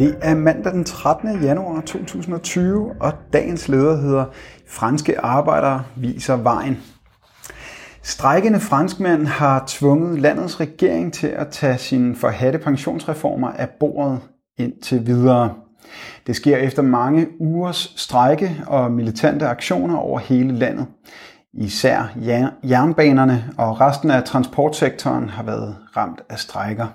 Det er mandag den 13. januar 2020, og dagens leder hedder Franske arbejdere viser vejen. Strækkende franskmænd har tvunget landets regering til at tage sine forhatte pensionsreformer af bordet indtil videre. Det sker efter mange ugers strejke og militante aktioner over hele landet. Især jernbanerne og resten af transportsektoren har været ramt af strejker.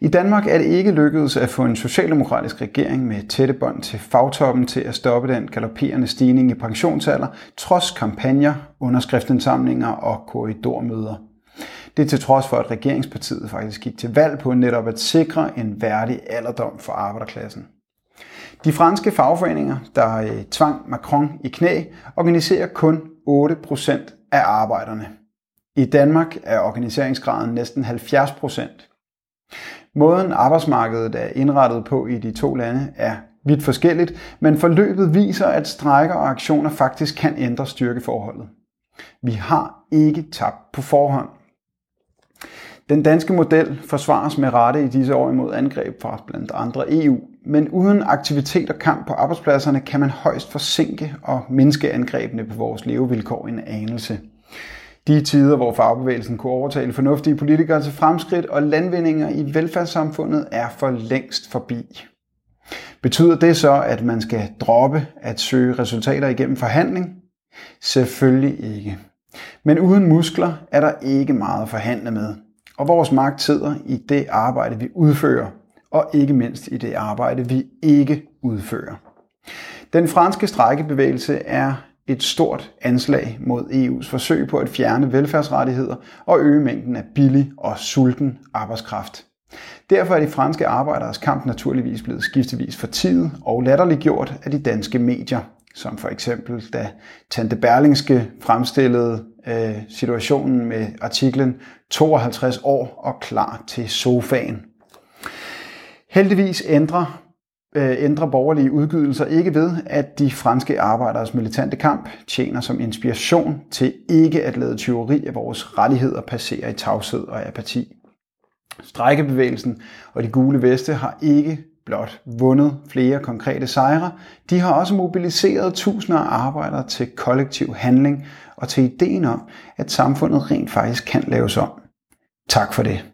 I Danmark er det ikke lykkedes at få en socialdemokratisk regering med tætte bånd til fagtoppen til at stoppe den galopperende stigning i pensionsalder, trods kampagner, underskriftsindsamlinger og korridormøder. Det er til trods for, at regeringspartiet faktisk gik til valg på netop at sikre en værdig alderdom for arbejderklassen. De franske fagforeninger, der øh, tvang Macron i knæ, organiserer kun 8% af arbejderne. I Danmark er organiseringsgraden næsten 70%. Måden arbejdsmarkedet er indrettet på i de to lande er vidt forskelligt, men forløbet viser, at strækker og aktioner faktisk kan ændre styrkeforholdet. Vi har ikke tabt på forhånd. Den danske model forsvares med rette i disse år imod angreb fra blandt andre EU, men uden aktivitet og kamp på arbejdspladserne kan man højst forsinke og mindske angrebene på vores levevilkår en anelse. De tider, hvor fagbevægelsen kunne overtale fornuftige politikere til fremskridt og landvindinger i velfærdssamfundet, er for længst forbi. Betyder det så, at man skal droppe at søge resultater igennem forhandling? Selvfølgelig ikke. Men uden muskler er der ikke meget at forhandle med. Og vores magt sidder i det arbejde, vi udfører, og ikke mindst i det arbejde, vi ikke udfører. Den franske strækkebevægelse er et stort anslag mod EU's forsøg på at fjerne velfærdsrettigheder og øge mængden af billig og sulten arbejdskraft. Derfor er de franske arbejderes kamp naturligvis blevet skiftevis for tid og latterliggjort af de danske medier, som for eksempel da Tante Berlingske fremstillede øh, situationen med artiklen 52 år og klar til sofaen. Heldigvis ændrer Øh, ændrer borgerlige udgydelser ikke ved, at de franske arbejderes militante kamp tjener som inspiration til ikke at lade tyveri af vores rettigheder passere i tavshed og apati. Strækkebevægelsen og de gule veste har ikke blot vundet flere konkrete sejre, de har også mobiliseret tusinder af arbejdere til kollektiv handling og til ideen om, at samfundet rent faktisk kan laves om. Tak for det.